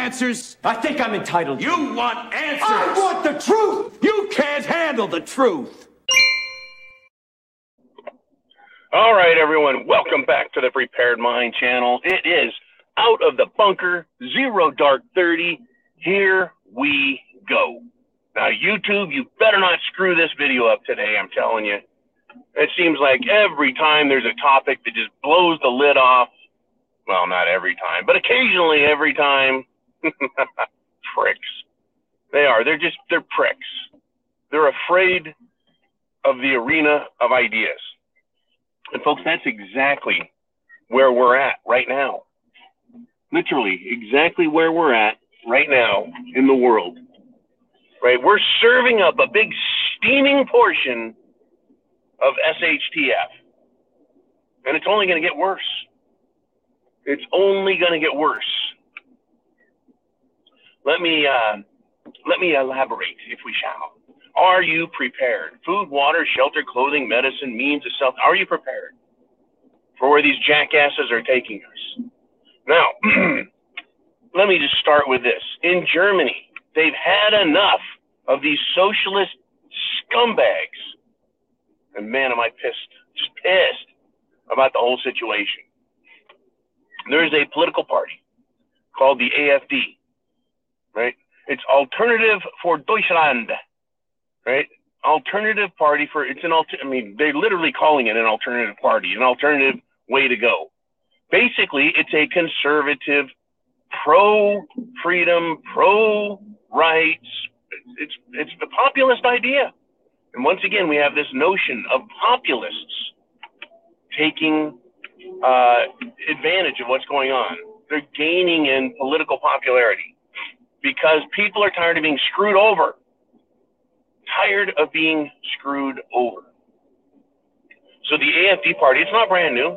You want answers? I think I'm entitled. You want answers? I want the truth! You can't handle the truth. All right, everyone, welcome back to the Prepared Mind channel. It is out of the bunker, zero dark 30. Here we go. Now, YouTube, you better not screw this video up today, I'm telling you. It seems like every time there's a topic that just blows the lid off, well, not every time, but occasionally every time, pricks. They are. They're just, they're pricks. They're afraid of the arena of ideas. And folks, that's exactly where we're at right now. Literally, exactly where we're at right now in the world. Right? We're serving up a big steaming portion of SHTF. And it's only going to get worse. It's only going to get worse. Let me uh, let me elaborate, if we shall. Are you prepared? Food, water, shelter, clothing, medicine, means of self. Are you prepared for where these jackasses are taking us? Now, let me just start with this. In Germany, they've had enough of these socialist scumbags. And man, am I pissed, just pissed about the whole situation. There is a political party called the AFD, right? It's Alternative for Deutschland, right? Alternative party for it's an alter. I mean, they're literally calling it an alternative party, an alternative way to go. Basically, it's a conservative, pro freedom, pro rights. It's it's the populist idea, and once again, we have this notion of populists taking uh, advantage of what's going on. They're gaining in political popularity because people are tired of being screwed over. Tired of being screwed over. So the AFD party, it's not brand new.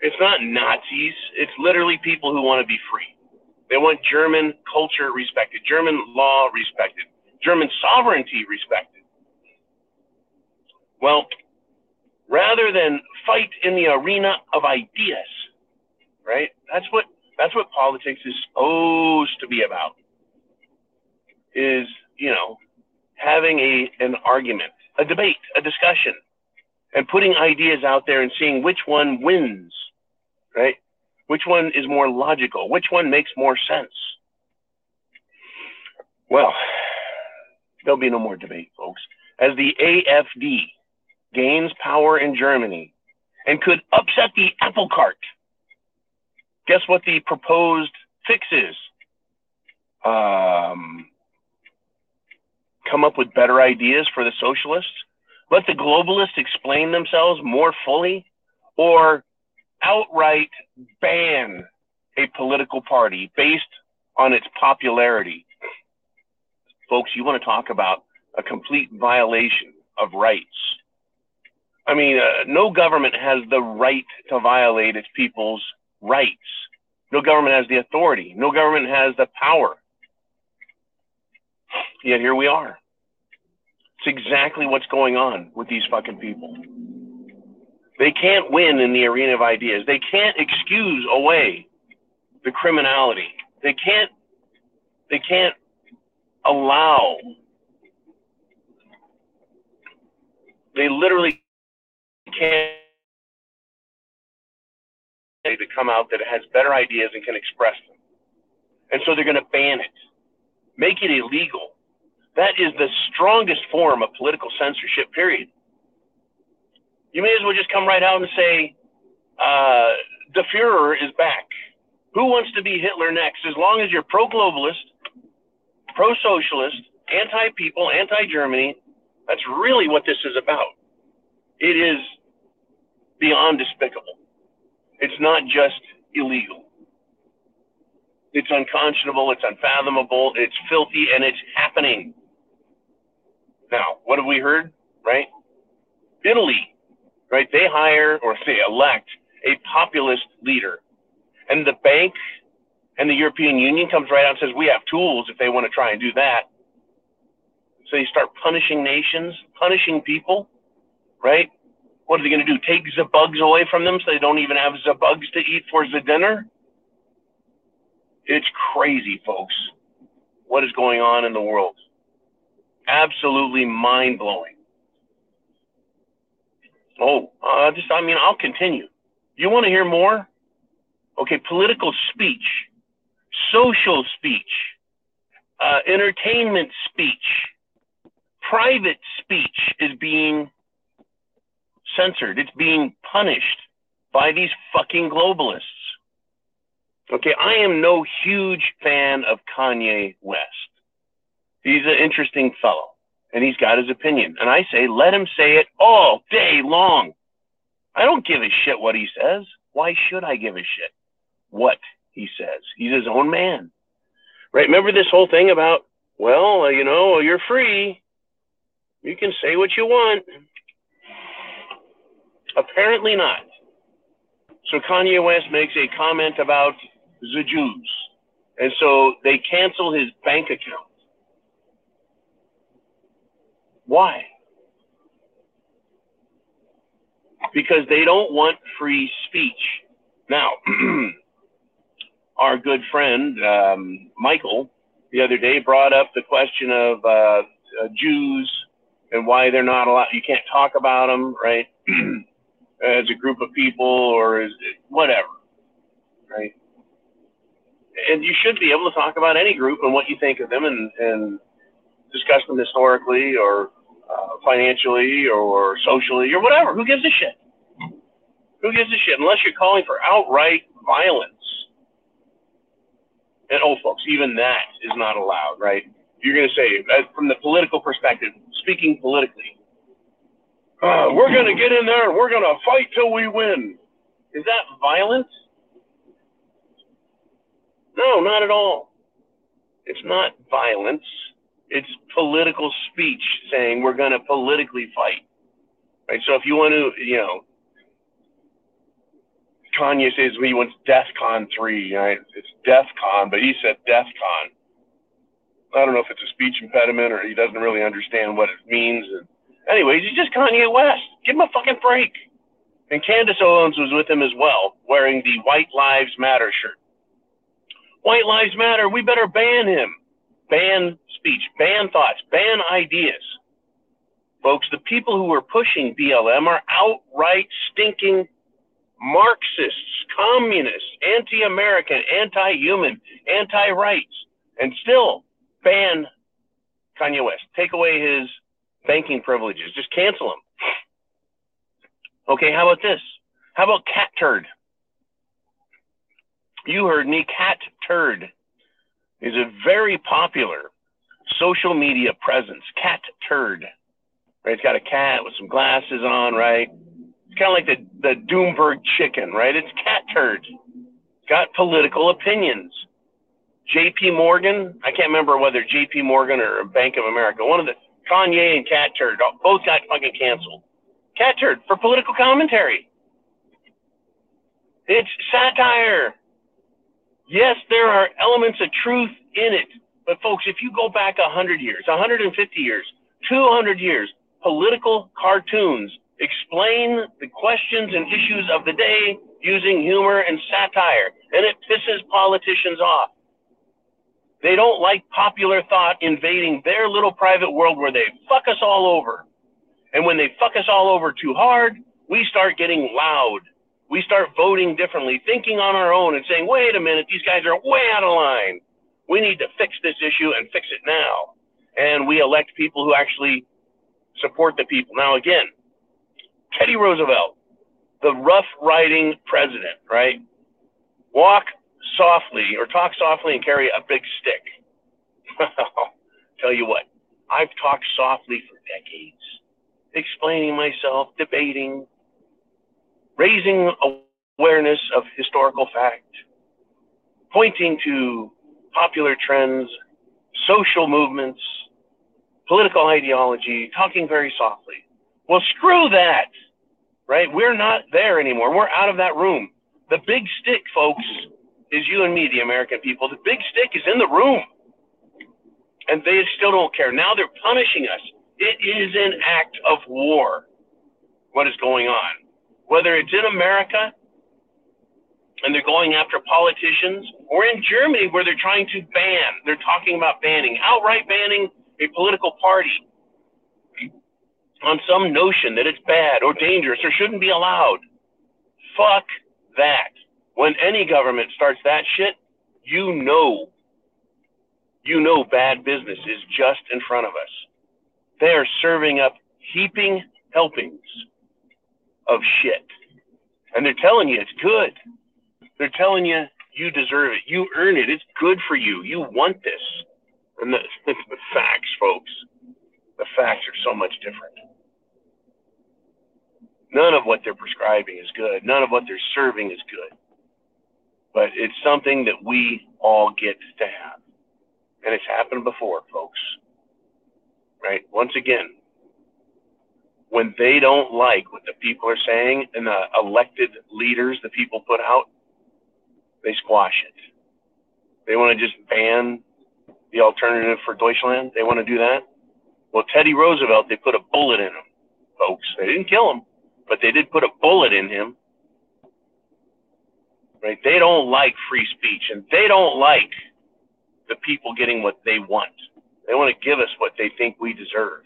It's not Nazis. It's literally people who want to be free. They want German culture respected, German law respected, German sovereignty respected. Well, rather than fight in the arena of ideas, right? That's what that's what politics is supposed to be about. Is you know having a an argument, a debate, a discussion, and putting ideas out there and seeing which one wins, right? Which one is more logical? Which one makes more sense? Well, there'll be no more debate, folks. As the AFD gains power in Germany and could upset the apple cart. Guess what the proposed fix is? Um, come up with better ideas for the socialists? Let the globalists explain themselves more fully? Or outright ban a political party based on its popularity? Folks, you want to talk about a complete violation of rights I mean, uh, no government has the right to violate its people's rights. No government has the authority. No government has the power. Yet here we are. It's exactly what's going on with these fucking people. They can't win in the arena of ideas. They can't excuse away the criminality. They can't they can't allow they literally to come out that it has better ideas and can express them. And so they're going to ban it, make it illegal. That is the strongest form of political censorship, period. You may as well just come right out and say, uh, the Fuhrer is back. Who wants to be Hitler next? As long as you're pro globalist, pro socialist, anti people, anti Germany, that's really what this is about. It is beyond despicable. It's not just illegal. It's unconscionable, it's unfathomable, it's filthy, and it's happening. Now, what have we heard, right? Italy, right? They hire or they elect a populist leader. And the bank and the European Union comes right out and says, we have tools if they want to try and do that. So you start punishing nations, punishing people, right? What are they going to do? Take the bugs away from them so they don't even have the bugs to eat for the dinner? It's crazy, folks, what is going on in the world. Absolutely mind blowing. Oh, uh, just, I mean, I'll continue. You want to hear more? Okay, political speech, social speech, uh, entertainment speech, private speech is being censored. It's being punished by these fucking globalists. Okay, I am no huge fan of Kanye West. He's an interesting fellow and he's got his opinion. And I say, let him say it all day long. I don't give a shit what he says. Why should I give a shit what he says? He's his own man. Right? Remember this whole thing about, well, you know, you're free. You can say what you want. Apparently not. So Kanye West makes a comment about the Jews. And so they cancel his bank account. Why? Because they don't want free speech. Now, our good friend um, Michael the other day brought up the question of uh, uh, Jews and why they're not allowed. You can't talk about them, right? as a group of people or as whatever, right? And you should be able to talk about any group and what you think of them and, and discuss them historically or uh, financially or socially or whatever. Who gives a shit? Who gives a shit? Unless you're calling for outright violence. And oh, folks, even that is not allowed, right? You're going to say, from the political perspective, speaking politically, uh, we're going to get in there and we're going to fight till we win. Is that violence? No, not at all. It's not violence. It's political speech saying we're going to politically fight. Right? So if you want to, you know, Kanye says he wants DEFCON 3. Right? It's DEFCON, but he said DEFCON. I don't know if it's a speech impediment or he doesn't really understand what it means. And anyways, he's just Kanye West. Give him a fucking break. And Candace Owens was with him as well, wearing the White Lives Matter shirt. White Lives Matter, we better ban him. Ban speech, ban thoughts, ban ideas. Folks, the people who are pushing BLM are outright stinking Marxists, communists, anti American, anti human, anti rights, and still ban Kanye West. Take away his banking privileges. Just cancel them. Okay, how about this? How about cat turd? You heard me, cat turd is a very popular social media presence. Cat turd. Right? It's got a cat with some glasses on, right? It's kind of like the, the Doomberg chicken, right? It's cat turd. Got political opinions. JP Morgan, I can't remember whether JP Morgan or Bank of America, one of the Kanye and Cat Turd both got fucking canceled. Cat Turd for political commentary. It's satire. Yes, there are elements of truth in it. But folks, if you go back 100 years, 150 years, 200 years, political cartoons explain the questions and issues of the day using humor and satire, and it pisses politicians off. They don't like popular thought invading their little private world where they fuck us all over. And when they fuck us all over too hard, we start getting loud we start voting differently, thinking on our own and saying, wait a minute, these guys are way out of line. We need to fix this issue and fix it now. And we elect people who actually support the people. Now, again, Teddy Roosevelt, the rough riding president, right? Walk softly or talk softly and carry a big stick. Tell you what, I've talked softly for decades, explaining myself, debating, raising awareness of historical fact, pointing to popular trends, social movements, political ideology, talking very softly. Well, screw that, right? We're not there anymore. We're out of that room. The big stick, folks, is you and me, the American people. The big stick is in the room. And they still don't care. Now they're punishing us. It is an act of war, what is going on whether it's in America and they're going after politicians, or in Germany where they're trying to ban, they're talking about banning, outright banning a political party on some notion that it's bad or dangerous or shouldn't be allowed. Fuck that. When any government starts that shit, you know, you know bad business is just in front of us. They are serving up heaping helpings of shit. And they're telling you it's good. They're telling you you deserve it. You earn it. It's good for you. You want this. And the, the facts, folks, the facts are so much different. None of what they're prescribing is good. None of what they're serving is good. But it's something that we all get to have. And it's happened before, folks. Right? Once again, when they don't like what the people are saying and the elected leaders the people put out, they squash it. They want to just ban the alternative for Deutschland. They want to do that. Well, Teddy Roosevelt, they put a bullet in him, folks. They didn't kill him, but they did put a bullet in him. Right? They don't like free speech and they don't like the people getting what they want. They want to give us what they think we deserve.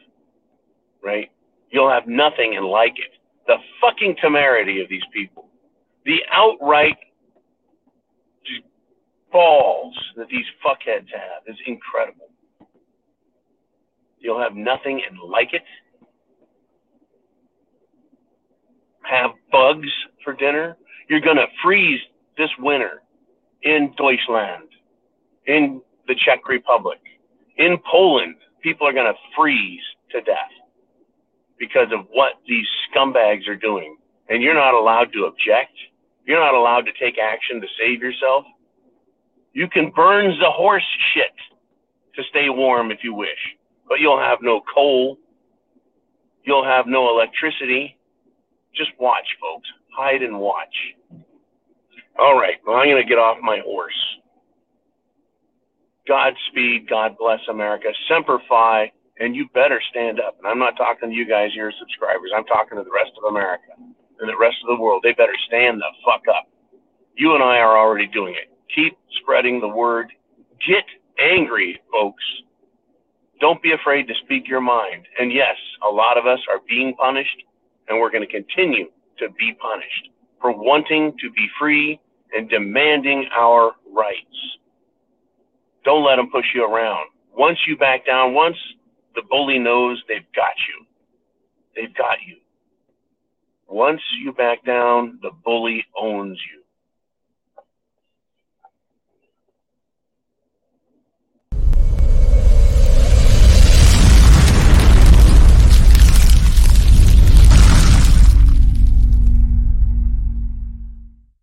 Right? You'll have nothing and like it. The fucking temerity of these people. The outright balls that these fuckheads have is incredible. You'll have nothing and like it. Have bugs for dinner. You're going to freeze this winter in Deutschland, in the Czech Republic, in Poland. People are going to freeze to death because of what these scumbags are doing. And you're not allowed to object. You're not allowed to take action to save yourself. You can burn the horse shit to stay warm if you wish, but you'll have no coal. You'll have no electricity. Just watch, folks. Hide and watch. All right. Well, I'm going to get off my horse. Godspeed. God bless America. Semper Fi. And you better stand up. And I'm not talking to you guys, your subscribers. I'm talking to the rest of America and the rest of the world. They better stand the fuck up. You and I are already doing it. Keep spreading the word. Get angry, folks. Don't be afraid to speak your mind. And yes, a lot of us are being punished, and we're going to continue to be punished for wanting to be free and demanding our rights. Don't let them push you around. Once you back down, once the bully knows they've got you, they've got you. Once you back down, the bully owns you.